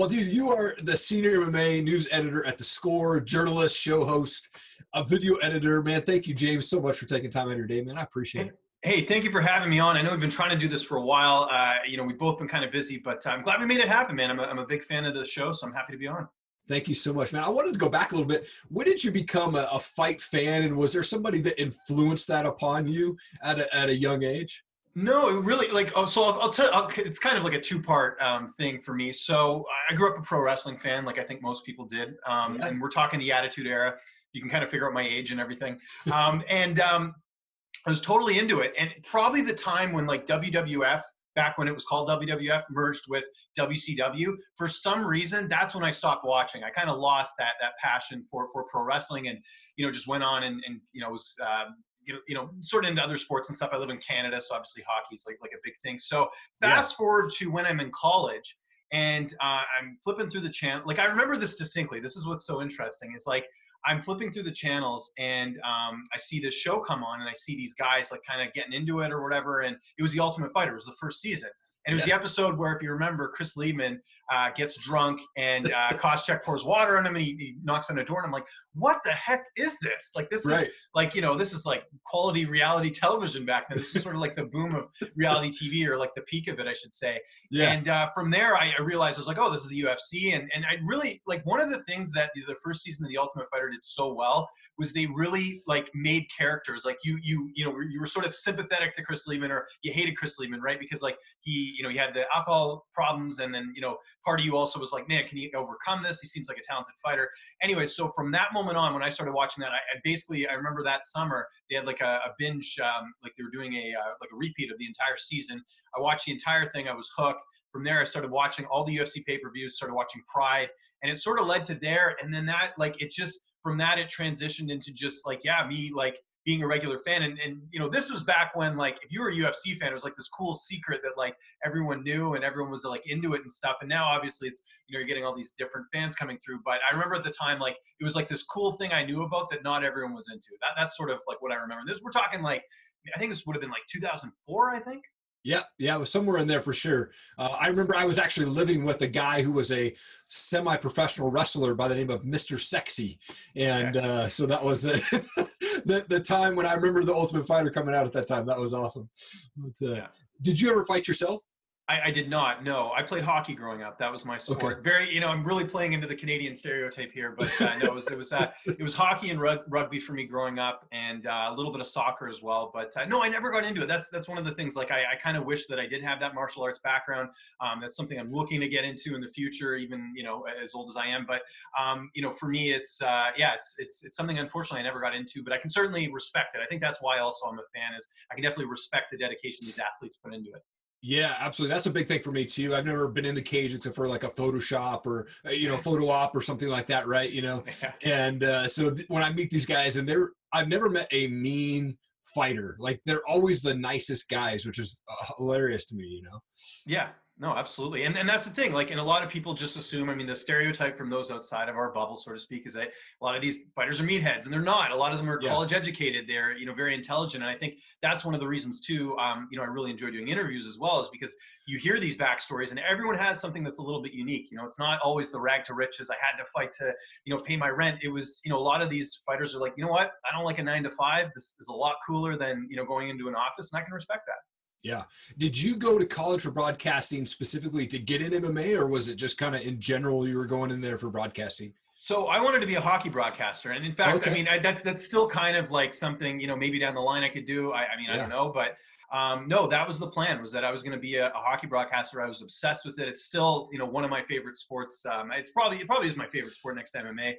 Well, dude, you are the senior MMA news editor at The Score, journalist, show host, a video editor. Man, thank you, James, so much for taking time out of your day, man. I appreciate it. Hey, thank you for having me on. I know we've been trying to do this for a while. Uh, you know, we've both been kind of busy, but I'm glad we made it happen, man. I'm a, I'm a big fan of the show, so I'm happy to be on. Thank you so much, man. I wanted to go back a little bit. When did you become a, a fight fan, and was there somebody that influenced that upon you at a, at a young age? No, it really, like, oh, so I'll, I'll tell. I'll, it's kind of like a two-part um, thing for me. So I grew up a pro wrestling fan, like I think most people did, um, yeah. and we're talking the Attitude Era. You can kind of figure out my age and everything. Um, and um, I was totally into it, and probably the time when like WWF back when it was called WWF merged with WCW. For some reason, that's when I stopped watching. I kind of lost that that passion for for pro wrestling, and you know just went on and and you know was. Um, you know, you know, sort of into other sports and stuff. I live in Canada, so obviously hockey's like like a big thing. So fast yeah. forward to when I'm in college, and uh, I'm flipping through the channel. Like I remember this distinctly. This is what's so interesting. Is like I'm flipping through the channels and um, I see this show come on and I see these guys like kind of getting into it or whatever. And it was the Ultimate Fighter. It was the first season. And it was yeah. the episode where, if you remember, Chris Leben uh, gets drunk and uh, Koscheck pours water on him and he, he, knocks on the door. And I'm like, what the heck is this? Like, this right. is like, you know, this is like quality reality television back then. This is sort of like the boom of reality TV or like the peak of it, I should say. Yeah. And uh, from there, I, I, realized I was like, oh, this is the UFC. And, and I really, like, one of the things that the first season of The Ultimate Fighter did so well was they really, like, made characters. Like, you, you, you know, you were sort of sympathetic to Chris Leben or you hated Chris Leben, right? Because, like, he, you know, he had the alcohol problems. And then, you know, part of you also was like, man, can he overcome this? He seems like a talented fighter. Anyway, so from that moment on, when I started watching that, I, I basically, I remember that summer, they had like a, a binge, um, like they were doing a, uh, like a repeat of the entire season. I watched the entire thing. I was hooked. From there, I started watching all the UFC pay-per-views, started watching Pride, and it sort of led to there. And then that, like, it just, from that, it transitioned into just like, yeah, me, like, being a regular fan. And, and you know, this was back when like if you were a UFC fan, it was like this cool secret that like everyone knew and everyone was like into it and stuff. And now obviously it's you know you're getting all these different fans coming through. But I remember at the time like it was like this cool thing I knew about that not everyone was into. That that's sort of like what I remember. This we're talking like I think this would have been like 2004, I think. Yeah, yeah, it was somewhere in there for sure. Uh, I remember I was actually living with a guy who was a semi-professional wrestler by the name of Mr. Sexy, and uh, so that was the the time when I remember the Ultimate Fighter coming out at that time. That was awesome. But, uh, yeah. Did you ever fight yourself? I, I, did not. No, I played hockey growing up. That was my sport. Okay. Very, you know, I'm really playing into the Canadian stereotype here, but uh, no, it was it was uh, it was hockey and rug- rugby for me growing up, and uh, a little bit of soccer as well. But uh, no, I never got into it. That's that's one of the things. Like I, I kind of wish that I did have that martial arts background. Um, that's something I'm looking to get into in the future, even you know, as old as I am. But um, you know, for me, it's uh, yeah, it's it's it's something unfortunately I never got into, but I can certainly respect it. I think that's why also I'm a fan. Is I can definitely respect the dedication these athletes put into it. Yeah, absolutely. That's a big thing for me too. I've never been in the cage except for like a Photoshop or uh, you know photo op or something like that, right? You know, and uh, so th- when I meet these guys, and they're I've never met a mean fighter. Like they're always the nicest guys, which is uh, hilarious to me. You know. Yeah, no, absolutely. And and that's the thing. Like, and a lot of people just assume, I mean, the stereotype from those outside of our bubble, so to speak, is that a lot of these fighters are meatheads, and they're not. A lot of them are yeah. college educated. They're, you know, very intelligent. And I think that's one of the reasons too, um, you know, I really enjoy doing interviews as well, is because you hear these backstories and everyone has something that's a little bit unique. You know, it's not always the rag to riches. I had to fight to, you know, pay my rent. It was, you know, a lot of these fighters are like, you know what? I don't like a nine to five. This is a lot cooler than, you know, going into an office and I can respect that. Yeah. Did you go to college for broadcasting specifically to get in MMA, or was it just kind of in general you were going in there for broadcasting? So I wanted to be a hockey broadcaster, and in fact, okay. I mean I, that's that's still kind of like something you know maybe down the line I could do. I, I mean yeah. I don't know, but um, no, that was the plan. Was that I was going to be a, a, hockey broadcaster. I was obsessed with it. It's still you know one of my favorite sports. Um, it's probably it probably is my favorite sport next to MMA.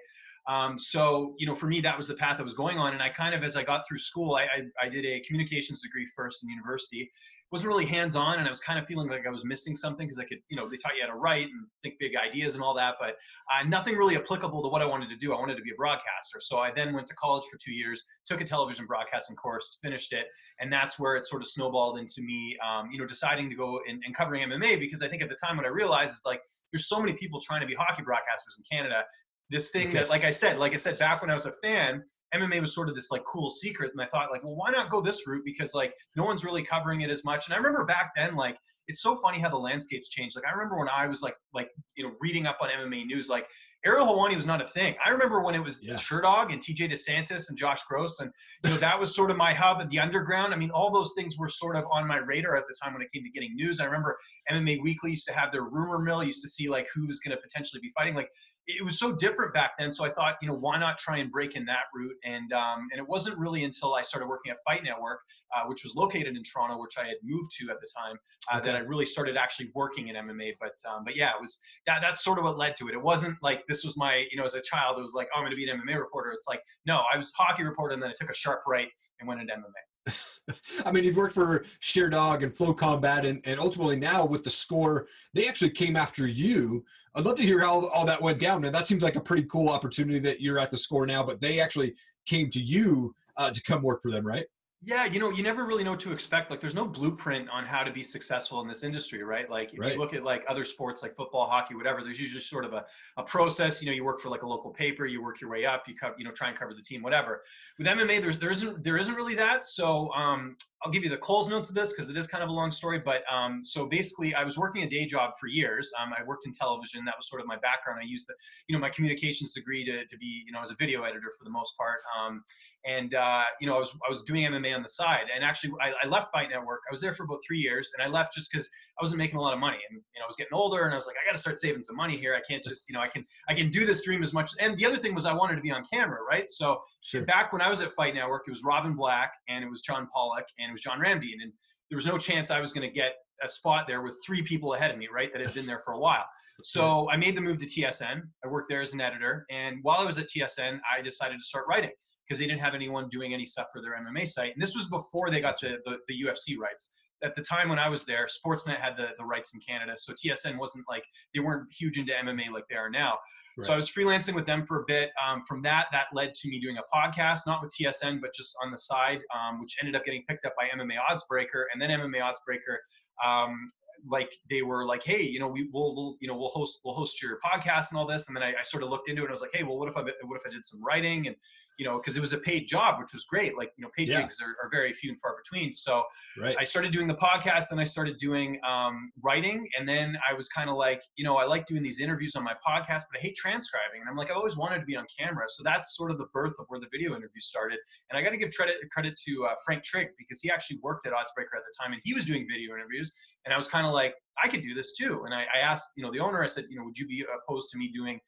Um, so, you know, for me, that was the path I was going on. And I kind of, as I got through school, I, I, I did a communications degree first in university. Wasn't really hands on, and I was kind of feeling like I was missing something because I could, you know, they taught you how to write and think big ideas and all that, but uh, nothing really applicable to what I wanted to do. I wanted to be a broadcaster. So I then went to college for two years, took a television broadcasting course, finished it, and that's where it sort of snowballed into me, um, you know, deciding to go and, and covering MMA because I think at the time what I realized is like, there's so many people trying to be hockey broadcasters in Canada this thing that like i said like i said back when i was a fan MMA was sort of this like cool secret. And I thought like, well, why not go this route? Because like no one's really covering it as much. And I remember back then, like it's so funny how the landscapes changed. Like I remember when I was like like you know reading up on MMA news, like Ariel Helwani was not a thing. I remember when it was yeah. Sherdog and TJ DeSantis and Josh Gross, and you know that was sort of my hub at the underground. I mean, all those things were sort of on my radar at the time when it came to getting news. I remember MMA Weekly used to have their rumor mill, used to see like who was going to potentially be fighting. Like it was so different back then. So I thought, you know, why not try and break in that route? And um, and it wasn't really until I started working at Fight Network, uh, which was located in Toronto, which I had moved to at the time, uh, okay. that I really started actually working in MMA. But um, but yeah, it was that that's sort of what led to it. It wasn't like this was my, you know, as a child, it was like, oh, I'm going to be an MMA reporter. It's like, no, I was hockey reporter, and then I took a sharp right and went into MMA. I mean, you've worked for Sherdog and FloCombat, and, and ultimately now with the score, they actually came after you. I'd love to hear how all that went down. And that seems like a pretty cool opportunity that you're at the score now, but they actually came to you uh, to come work for them, right? Yeah, you know, you never really know what to expect. Like, there's no blueprint on how to be successful in this industry, right? Like, if right. you look at like other sports, like football, hockey, whatever, there's usually sort of a, a process. You know, you work for like a local paper, you work your way up, you cover, you know, try and cover the team, whatever. With MMA, there's there isn't there isn't really that. So, um, I'll give you the Coles notes to this because it is kind of a long story. But um, so basically, I was working a day job for years. Um, I worked in television. That was sort of my background. I used the, you know, my communications degree to, to be, you know, as a video editor for the most part. Um, and uh, you know, I was I was doing MMA on the side. And actually, I, I left Fight Network. I was there for about three years, and I left just because I wasn't making a lot of money. And you know, I was getting older, and I was like, I got to start saving some money here. I can't just, you know, I can I can do this dream as much. And the other thing was, I wanted to be on camera, right? So sure. back when I was at Fight Network, it was Robin Black, and it was John Pollock, and it was John Ramdian, and there was no chance I was going to get a spot there with three people ahead of me, right, that had been there for a while. So I made the move to TSN. I worked there as an editor, and while I was at TSN, I decided to start writing because they didn't have anyone doing any stuff for their MMA site. And this was before they got the, the, the UFC rights. At the time when I was there, Sportsnet had the, the rights in Canada. So TSN wasn't like, they weren't huge into MMA like they are now. Right. So I was freelancing with them for a bit. Um, from that, that led to me doing a podcast, not with TSN, but just on the side, um, which ended up getting picked up by MMA Oddsbreaker. And then MMA Oddsbreaker um, like they were like, hey, you know, we will, we'll, you know, we'll host, we'll host your podcast and all this. And then I, I, sort of looked into it and I was like, hey, well, what if I, what if I did some writing and, you know, because it was a paid job, which was great. Like, you know, paid yeah. gigs are, are, very few and far between. So right. I started doing the podcast and I started doing um, writing. And then I was kind of like, you know, I like doing these interviews on my podcast, but I hate transcribing. And I'm like, I always wanted to be on camera. So that's sort of the birth of where the video interview started. And I got to give credit credit to uh, Frank Trigg because he actually worked at Oddsbreaker at the time and he was doing video interviews. And I was kind of like, I could do this too. And I, I asked, you know, the owner, I said, you know, would you be opposed to me doing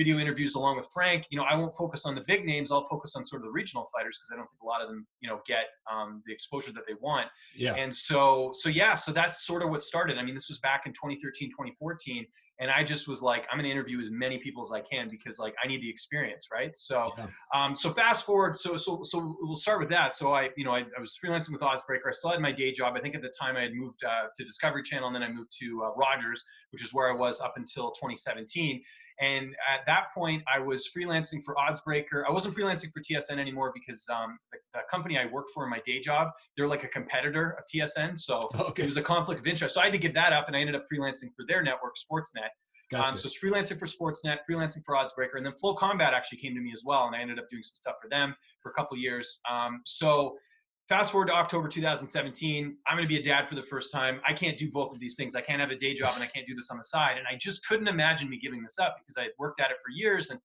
video interviews along with Frank. You know, I won't focus on the big names. I'll focus on sort of the regional fighters because I don't think a lot of them, you know, get um, the exposure that they want. Yeah. And so, so yeah, so that's sort of what started. I mean, this was back in 2013, 2014. And I just was like, I'm going to interview as many people as I can because like I need the experience, right? So, yeah. um, so fast forward. So, so, so we'll start with that. So I, you know, I, I was freelancing with Oddsbreaker. I still had my day job. I think at the time I had moved uh, to Discovery Channel, and then I moved to uh, Rogers, which is where I was up until 2017. And at that point, I was freelancing for Oddsbreaker. I wasn't freelancing for TSN anymore because um, the, the, company I worked for in my day job, they're like a competitor of TSN. So okay. it was a conflict of interest. So I had to give that up, and I ended up freelancing for their network, Sportsnet. Gotcha. Um, so it's freelancing for Sportsnet, freelancing for Oddsbreaker, and then FloCombat actually came to me as well, and I ended up doing some stuff for them for a couple years. Um, so fast forward to October 2017, I'm going to be a dad for the first time. I can't do both of these things. I can't have a day job and I can't do this on the side. And I just couldn't imagine me giving this up because I had worked at it for years and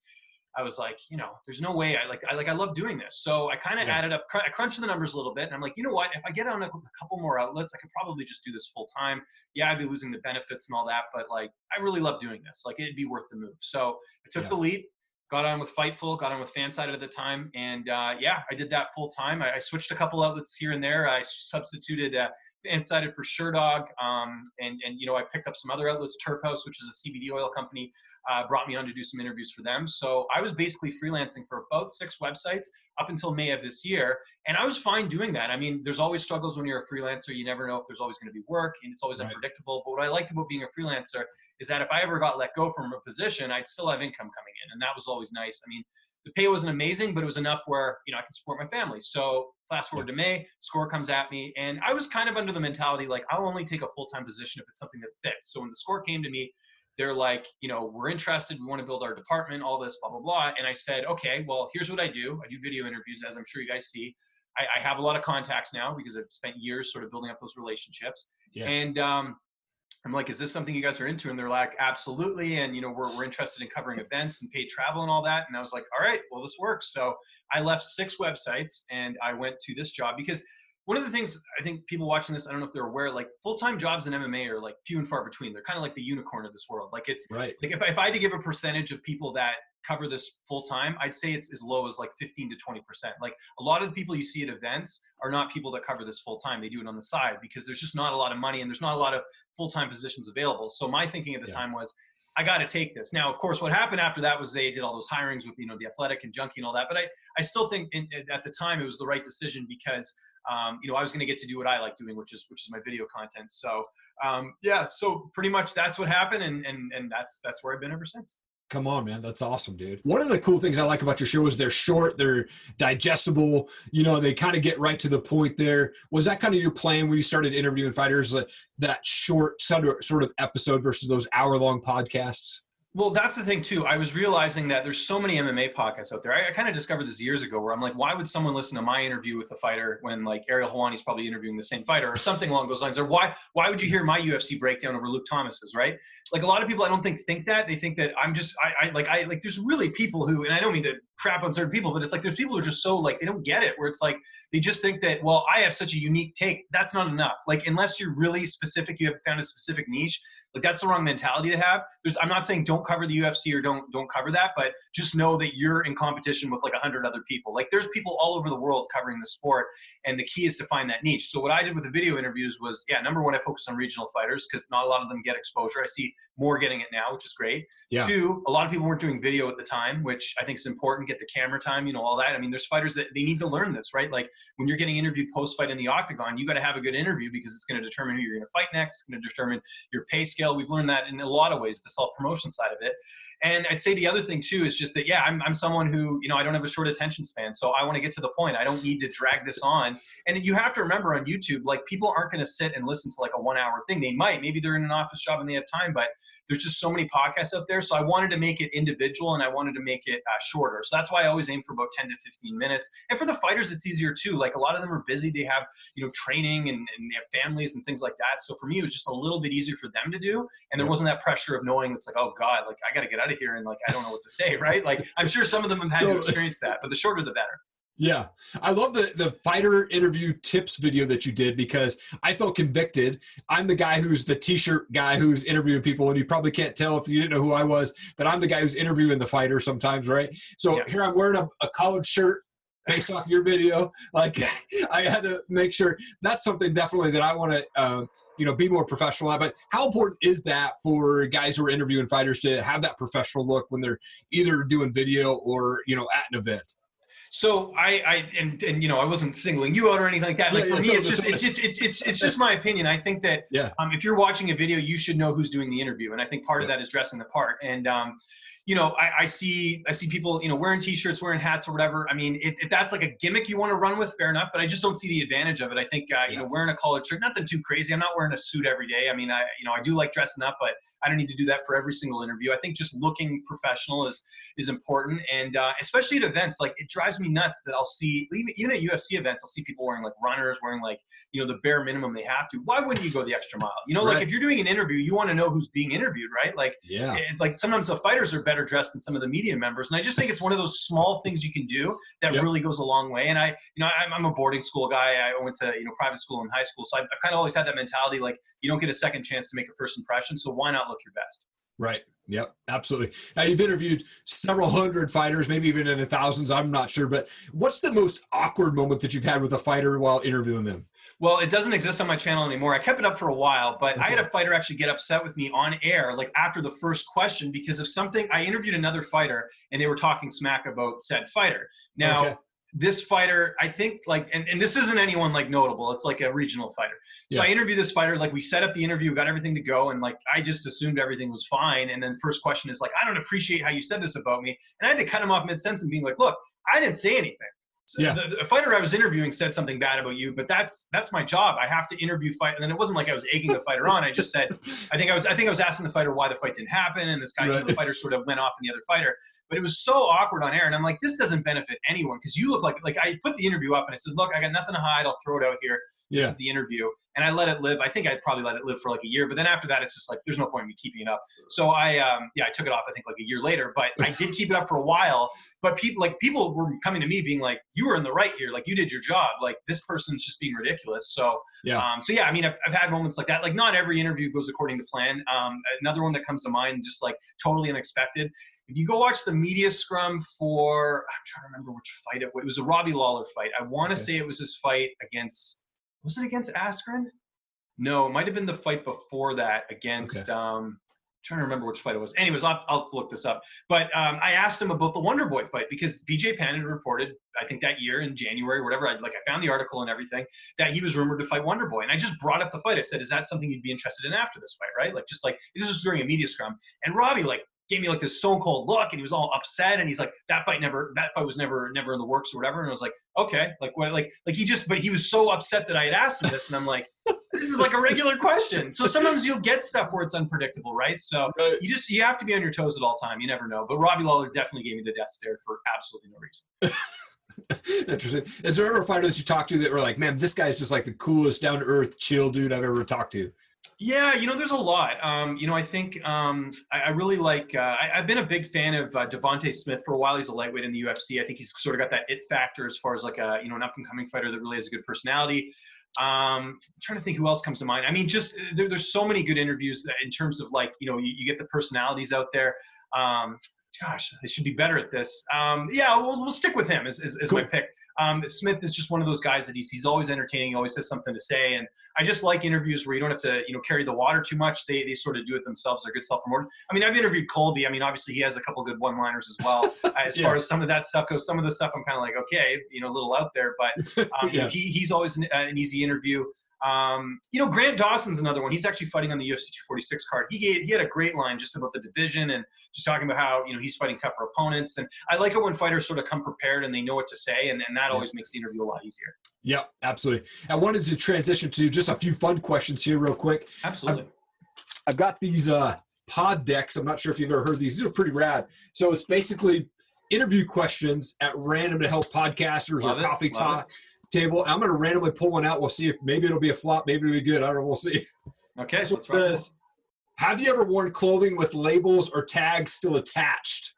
I was like, you know, there's no way I like, I like, I love doing this. So I kind of yeah. added up, I crunched the numbers a little bit and I'm like, you know what, if I get on a, a couple more outlets, I could probably just do this full time. Yeah, I'd be losing the benefits and all that, but like, I really love doing this. Like it'd be worth the move. So I took yeah. the leap got on with Fightful, got on with Fansided at the time, and uh, yeah, I did that full time. I, I, switched a couple outlets here and there. I substituted uh, Fansided for Sherdog, um, and and you know I picked up some other outlets. Turf House, which is a CBD oil company, uh, brought me on to do some interviews for them. So I was basically freelancing for about six websites up until May of this year, and I was fine doing that. I mean, there's always struggles when you're a freelancer. You never know if there's always going to be work, and it's always right. unpredictable. But what I liked about being a freelancer is that if I ever got let go from a position, I'd still have income coming in, and that was always nice. I mean, the pay wasn't amazing, but it was enough where you know I could support my family. So fast forward to May, score comes at me, and I was kind of under the mentality like I'll only take a full time position if it's something that fits. So when the score came to me, they're like, you know, we're interested, we want to build our department, all this, blah, blah, blah. And I said, okay, well, here's what I do. I do video interviews, as I'm sure you guys see. I, I have a lot of contacts now because I've spent years sort of building up those relationships. Yeah. And um, I'm like, is this something you guys are into? And they're like, absolutely. And, you know, we're, we're interested in covering events and paid travel and all that. And I was like, all right, well, this works. So I left six websites and I went to this job because one of the things I think people watching this, I don't know if they're aware, like full time jobs in MMA are like few and far between. They're kind of like the unicorn of this world. Like it's right. Like if, if I had to give a percentage of people that cover this full time, I'd say it's as low as like 15 to 20 percent. Like a lot of the people you see at events are not people that cover this full time. They do it on the side because there's just not a lot of money and there's not a lot of full time positions available. So my thinking at the yeah. time was. I got to take this. Now, of course, what happened after that was they did all those hirings with, you know, the athletic and junkie and all that. But I, I still think in, at the time it was the right decision because um, you know, I was going to get to do what I like doing, which is which is my video content. So um, yeah, so pretty much that's what happened, and and and that's that's where I've been ever since. Come on, man. That's awesome, dude. One of the cool things I like about your show is they're short, they're digestible. You know, they kind of get right to the point there. Was that kind of your plan when you started interviewing fighters, uh, that short sort of episode versus those hour long podcasts? Well, that's the thing too. I was realizing that there's so many MMA podcasts out there. I, I kind of discovered this years ago, where I'm like, why would someone listen to my interview with a fighter when like Ariel Helwani's probably interviewing the same fighter or something along those lines? Or why why would you hear my UFC breakdown over Luke Thomas's? Right? Like a lot of people, I don't think think that. They think that I'm just I, I like I like. There's really people who, and I don't mean to crap on certain people, but it's like there's people who are just so like they don't get it. Where it's like they just think that well, I have such a unique take. That's not enough. Like unless you're really specific, you have found a specific niche like that's the wrong mentality to have. There's, I'm not saying don't cover the UFC or don't don't cover that, but just know that you're in competition with like a hundred other people. Like there's people all over the world covering the sport, and the key is to find that niche. So what I did with the video interviews was, yeah, number one, I focused on regional fighters because not a lot of them get exposure. I see more getting it now, which is great. Yeah. Two, a lot of people weren't doing video at the time, which I think is important. Get the camera time, you know, all that. I mean, there's fighters that they need to learn this, right? Like when you're getting interviewed post fight in the octagon, you got to have a good interview because it's going to determine who you're going to fight next. It's going to determine your pay scale scale. We've learned that in a lot of ways, the self promotion side of it. And I'd say the other thing too is just that, yeah, I'm, I'm someone who, you know, I don't have a short attention span. So I want to get to the point. I don't need to drag this on. And you have to remember on YouTube, like people aren't going to sit and listen to like a one hour thing. They might, maybe they're in an office job and they have time, but there's just so many podcasts out there. So I wanted to make it individual and I wanted to make it uh, shorter. So that's why I always aim for about 10 to 15 minutes. And for the fighters, it's easier too. Like a lot of them are busy. They have, you know, training and, and they have families and things like that. So for me, it was just a little bit easier for them to do. And there wasn't that pressure of knowing it's like, oh God, like I got to get out of here. And like, I don't know what to say, right? Like I'm sure some of them have had to experience that, but the shorter the better. Yeah. I love the the fighter interview tips video that you did because I felt convicted. I'm the guy who's the t-shirt guy who's interviewing people and you probably can't tell if you didn't know who I was, but I'm the guy who's interviewing the fighter sometimes, right? So yeah. here I'm wearing a, a college shirt based off your video. Like I had to make sure that's something definitely that I want to uh, you know be more professional but how important is that for guys who are interviewing fighters to have that professional look when they're either doing video or you know at an event so I, I and, and you know I wasn't singling you out or anything like that. Like yeah, for me, it's just totally. it's, it's it's it's just my opinion. I think that yeah. um, if you're watching a video, you should know who's doing the interview, and I think part yeah. of that is dressing the part. And um, you know, I, I, see I see people, you know, wearing t-shirts, wearing hats or whatever. I mean, if, if that's like a gimmick you want to run with, fair enough. But I just don't see the advantage of it. I think, uh, you know, wearing a collared shirt, nothing too crazy. I'm not wearing a suit every day. I mean, I, you know, I do like dressing up, but I don't need to do that for every single interview. I think just looking professional is is important, and uh, especially at events, like it drives me nuts that I'll see even, even at UFC events, I'll see people wearing like runners, wearing like you know the bare minimum they have to. Why wouldn't you go the extra mile? You know, right. like if you're doing an interview, you want to know who's being interviewed, right? Like, yeah, it's like sometimes the fighters are better dressed than some of the media members. And I just think it's one of those small things you can do that yep. really goes a long way. And I, you know, I'm, I'm, a boarding school guy. I went to, you know, private school in high school. So I've, I've kind of always had that mentality, like you don't get a second chance to make a first impression. So why not look your best? Right. Yep, absolutely. Now you've interviewed several hundred fighters, maybe even in the thousands. I'm not sure, but what's the most awkward moment that you've had with a fighter while interviewing them? Well, it doesn't exist on my channel anymore. I kept it up for a while, but okay. I had a fighter actually get upset with me on air, like after the first question, because of something. I interviewed another fighter, and they were talking smack about said fighter. Now, okay. This fighter, I think, like, and, and this isn't anyone like notable. It's like a regional fighter. So yeah. I interviewed this fighter. Like, we set up the interview, got everything to go, and like, I just assumed everything was fine. And then first question is like, I don't appreciate how you said this about me, and I had to cut him off mid sentence and being like, look, I didn't say anything. yeah. the, the, fighter I was interviewing said something bad about you, but that's that's my job. I have to interview fight, and then it wasn't like I was egging the fighter on. I just said, I think I was I think I was asking the fighter why the fight didn't happen, and this guy, right. the fighter, sort of went off in the other fighter. But it was so awkward on air, and I'm like, this doesn't benefit anyone because you look like like I put the interview up and I said, look, I got nothing to hide. I'll throw it out here. This yeah. is the interview, and I let it live. I think I'd probably let it live for like a year, but then after that, it's just like there's no point in me keeping it up. So I, um, yeah, I took it off. I think like a year later, but I did keep it up for a while. But people like people were coming to me being like, "You were in the right here. Like you did your job. Like this person's just being ridiculous." So yeah, um, so yeah, I mean, I've, I've had moments like that. Like not every interview goes according to plan. Um, another one that comes to mind, just like totally unexpected. If you go watch the media scrum for, I'm trying to remember which fight it was. It was a Robbie Lawler fight. I want to say it was his fight against was it against Askren? No, it might have been the fight before that against. Okay. Um, trying to remember which fight it was. Anyways, I'll, I'll look this up. But um, I asked him about the Wonder Boy fight because BJ Penn had reported, I think that year in January, whatever. I like I found the article and everything that he was rumored to fight Wonder Boy, and I just brought up the fight. I said, "Is that something you'd be interested in after this fight?" Right? Like just like this was during a media scrum, and Robbie like gave me like this stone cold look and he was all upset and he's like that fight never that fight was never never in the works or whatever and I was like okay like what like like he just but he was so upset that I had asked him this and I'm like this is like a regular question so sometimes you'll get stuff where it's unpredictable right so right. you just you have to be on your toes at all time you never know but Robbie Lawler definitely gave me the death stare for absolutely no reason Interesting. Is there ever fighters you talk to that were like, man, this guy's just like the coolest, down to earth, chill dude I've ever talked to? Yeah, you know, there's a lot. Um, you know, I think um, I, I, really like. Uh, I, have been a big fan of uh, Devonte Smith for a while. He's a lightweight in the UFC. I think he's sort of got that it factor as far as like a you know an up and coming fighter that really has a good personality. Um, I'm trying to think who else comes to mind. I mean, just there, there's so many good interviews in terms of like you know you, you get the personalities out there. Um, gosh, I should be better at this. Um, yeah, we'll, we'll stick with him as, as, as cool. my pick. Um, Smith is just one of those guys that he's, he's always entertaining, he always has something to say. And I just like interviews where you don't have to, you know, carry the water too much. They, they sort of do it themselves. They're good self-promoting. I mean, I've interviewed Colby. I mean, obviously he has a couple good one-liners as well. as yeah. far as some of that stuff goes, some of the stuff I'm kind of like, okay, you know, a little out there, but um, yeah. you know, he, he's always an, an easy interview. Um, you know, Grant Dawson's another one. He's actually fighting on the UFC 246 card. He gave, he had a great line just about the division and just talking about how you know he's fighting tougher opponents. And I like it when fighters sort of come prepared and they know what to say, and, and that always makes the interview a lot easier. Yeah, absolutely. I wanted to transition to just a few fun questions here, real quick. Absolutely. I've, I've got these uh, pod decks. I'm not sure if you've ever heard these. These are pretty rad. So it's basically interview questions at random to help podcasters Love or it. coffee Love talk. It table. I'm going to randomly pull one out. We'll see if maybe it'll be a flop, maybe it'll be good. I don't know. We'll see. Okay. So it says, have you ever worn clothing with labels or tags still attached?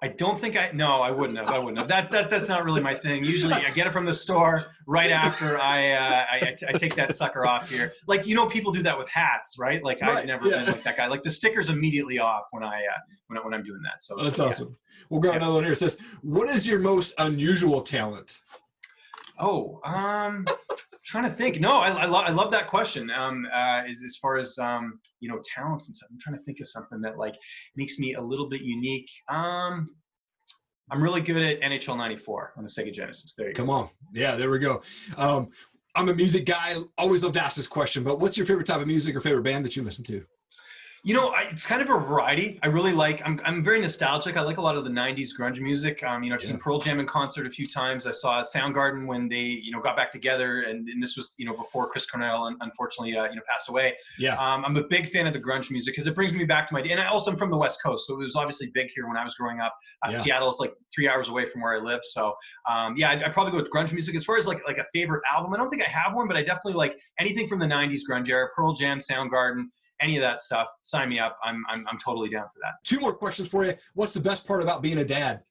I don't think I. No, I wouldn't have. I wouldn't have. That that that's not really my thing. Usually, I get it from the store right after I uh, I, I take that sucker off here. Like you know, people do that with hats, right? Like right, I've never yeah. been like that guy. Like the stickers immediately off when I uh, when I, when I'm doing that. So that's so, awesome. Yeah. We'll go yeah. another one here. It says, "What is your most unusual talent?" Oh, um, trying to think. No, I, I, lo- I love that question. Um, uh, as, as far as um, you know, talents and stuff. I'm trying to think of something that like makes me a little bit unique. Um, I'm really good at NHL '94 on the Sega Genesis. There you go. Come go. on, yeah, there we go. Um, I'm a music guy. Always love to ask this question, but what's your favorite type of music or favorite band that you listen to? You know, I, it's kind of a variety. I really like. I'm I'm very nostalgic. I like a lot of the '90s grunge music. Um, you know, I've yeah. seen Pearl Jam in concert a few times. I saw Soundgarden when they, you know, got back together, and, and this was, you know, before Chris Cornell unfortunately, uh, you know, passed away. Yeah. Um, I'm a big fan of the grunge music because it brings me back to my. Day. And I also am from the West Coast, so it was obviously big here when I was growing up. Uh, yeah. Seattle is like three hours away from where I live, so um, yeah, I'd, I'd, probably go with grunge music. As far as like like a favorite album, I don't think I have one, but I definitely like anything from the '90s grunge era, Pearl Jam, Soundgarden any of that stuff, sign me up. I'm, I'm, I'm totally down for that. Two more questions for you. What's the best part about being a dad?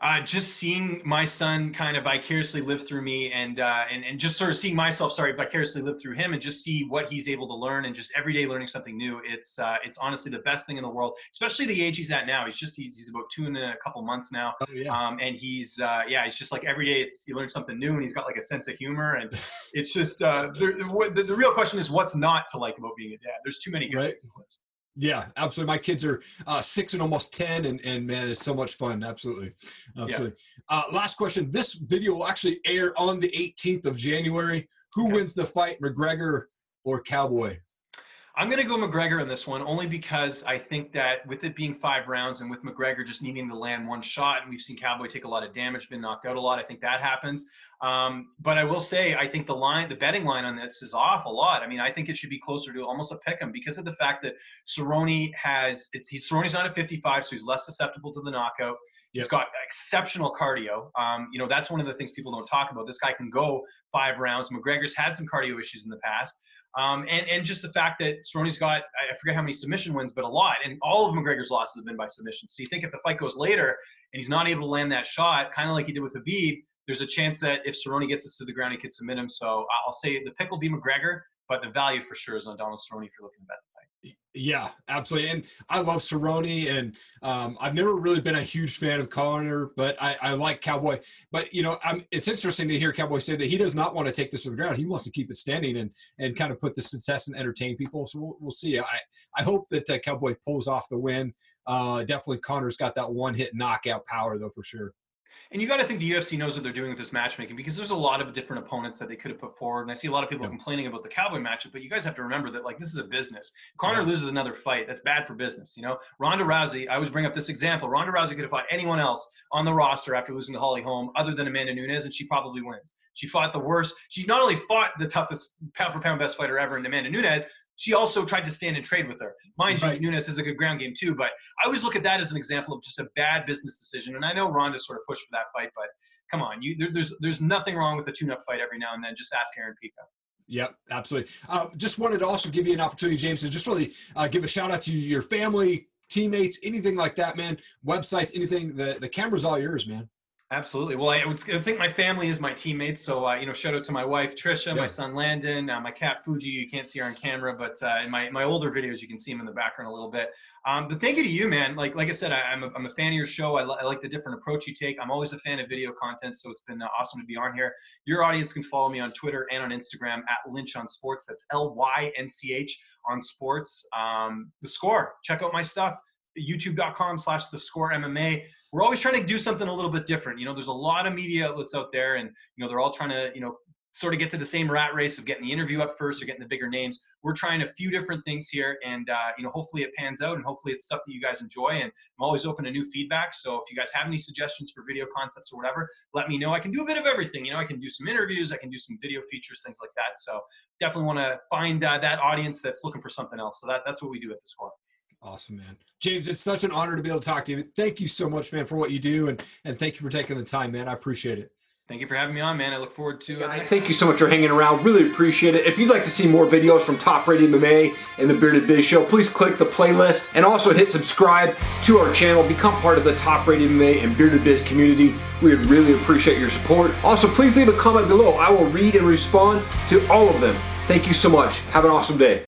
Uh, just seeing my son kind of vicariously live through me and, uh, and and just sort of seeing myself sorry vicariously live through him and just see what he's able to learn and just every day learning something new it's uh, it's honestly the best thing in the world especially the age he's at now he's just he's, he's about two and a couple months now oh, yeah. um, and he's uh, yeah it's just like every day it's you learn something new and he's got like a sense of humor and it's just uh, the, the, the, real question is what's not to like about being a dad there's too many good right. things yeah, absolutely. My kids are uh, six and almost ten, and and man, it's so much fun. Absolutely, absolutely. Yeah. Uh, last question. This video will actually air on the 18th of January. Who okay. wins the fight, McGregor or Cowboy? I'm going to go McGregor in this one only because I think that with it being five rounds and with McGregor just needing to land one shot, and we've seen Cowboy take a lot of damage, been knocked out a lot. I think that happens. Um, but I will say, I think the line, the betting line on this is off a lot. I mean, I think it should be closer to almost a pick 'em because of the fact that Cerrone has, it's he's Cerrone's not at 55, so he's less susceptible to the knockout. Yep. He's got exceptional cardio. Um, you know, that's one of the things people don't talk about. This guy can go five rounds. McGregor's had some cardio issues in the past. Um, and, and just the fact that Cerrone's got, I forget how many submission wins, but a lot. And all of McGregor's losses have been by submission. So you think if the fight goes later and he's not able to land that shot, kind of like he did with Khabib, there's a chance that if Cerrone gets us to the ground, he could submit him. So I'll say the pick will be McGregor, but the value for sure is on Donald Cerrone if you're looking to bet yeah, absolutely. And I love Cerrone, and um, I've never really been a huge fan of Conor, but I, I like Cowboy. But you know, I'm, it's interesting to hear Cowboy say that he does not want to take this to the ground. He wants to keep it standing and and kind of put this to test and entertain people. So we'll, we'll see. I I hope that uh, Cowboy pulls off the win. Uh, definitely, Conor's got that one hit knockout power though for sure. And you got to think the UFC knows what they're doing with this matchmaking because there's a lot of different opponents that they could have put forward. And I see a lot of people yeah. complaining about the Cowboy matchup, but you guys have to remember that like this is a business. Conor yeah. loses another fight, that's bad for business. You know, Ronda Rousey. I always bring up this example. Ronda Rousey could have fought anyone else on the roster after losing to Holly Holm, other than Amanda Nunes, and she probably wins. She fought the worst. She not only fought the toughest pound for pound best fighter ever in Amanda Nunes, she also tried to stand and trade with her. Mind right. you, Nunes is a good ground game too, but I always look at that as an example of just a bad business decision. And I know Ronda sort of pushed for that fight, but come on, you there, there's there's nothing wrong with a tune-up fight every now and then. Just ask Aaron Pico. Yep, absolutely. Uh, just wanted to also give you an opportunity, James, to just really uh, give a shout out to your family, teammates, anything like that, man. Websites, anything. The the camera's all yours, man. Absolutely. Well, I would I think my family is my teammates. So, uh, you know, shout out to my wife, Trisha, yeah. my son, Landon, uh, my cat, Fuji. You can't see her on camera, but uh, in my, my older videos, you can see him in the background a little bit. Um, but thank you to you, man. Like like I said, I, am a, I'm a fan of your show. I, li- I like the different approach you take. I'm always a fan of video content, so it's been uh, awesome to be on here. Your audience can follow me on Twitter and on Instagram at Lynch on Sports. That's L Y N C H on Sports. Um, the score. Check out my stuff youtube.com slash the score MMA. We're always trying to do something a little bit different. You know, there's a lot of media outlets out there and, you know, they're all trying to, you know, sort of get to the same rat race of getting the interview up first or getting the bigger names. We're trying a few different things here and, uh, you know, hopefully it pans out and hopefully it's stuff that you guys enjoy. And I'm always open to new feedback. So if you guys have any suggestions for video concepts or whatever, let me know. I can do a bit of everything. You know, I can do some interviews, I can do some video features, things like that. So definitely want to find uh, that audience that's looking for something else. So that, that's what we do at the score. Awesome, man. James, it's such an honor to be able to talk to you. Thank you so much, man, for what you do, and and thank you for taking the time, man. I appreciate it. Thank you for having me on, man. I look forward to. Uh, it. Guys, thank you so much for hanging around. Really appreciate it. If you'd like to see more videos from Top Rated MMA and the Bearded Biz Show, please click the playlist and also hit subscribe to our channel. Become part of the Top Rated MMA and Bearded Biz community. We would really appreciate your support. Also, please leave a comment below. I will read and respond to all of them. Thank you so much. Have an awesome day.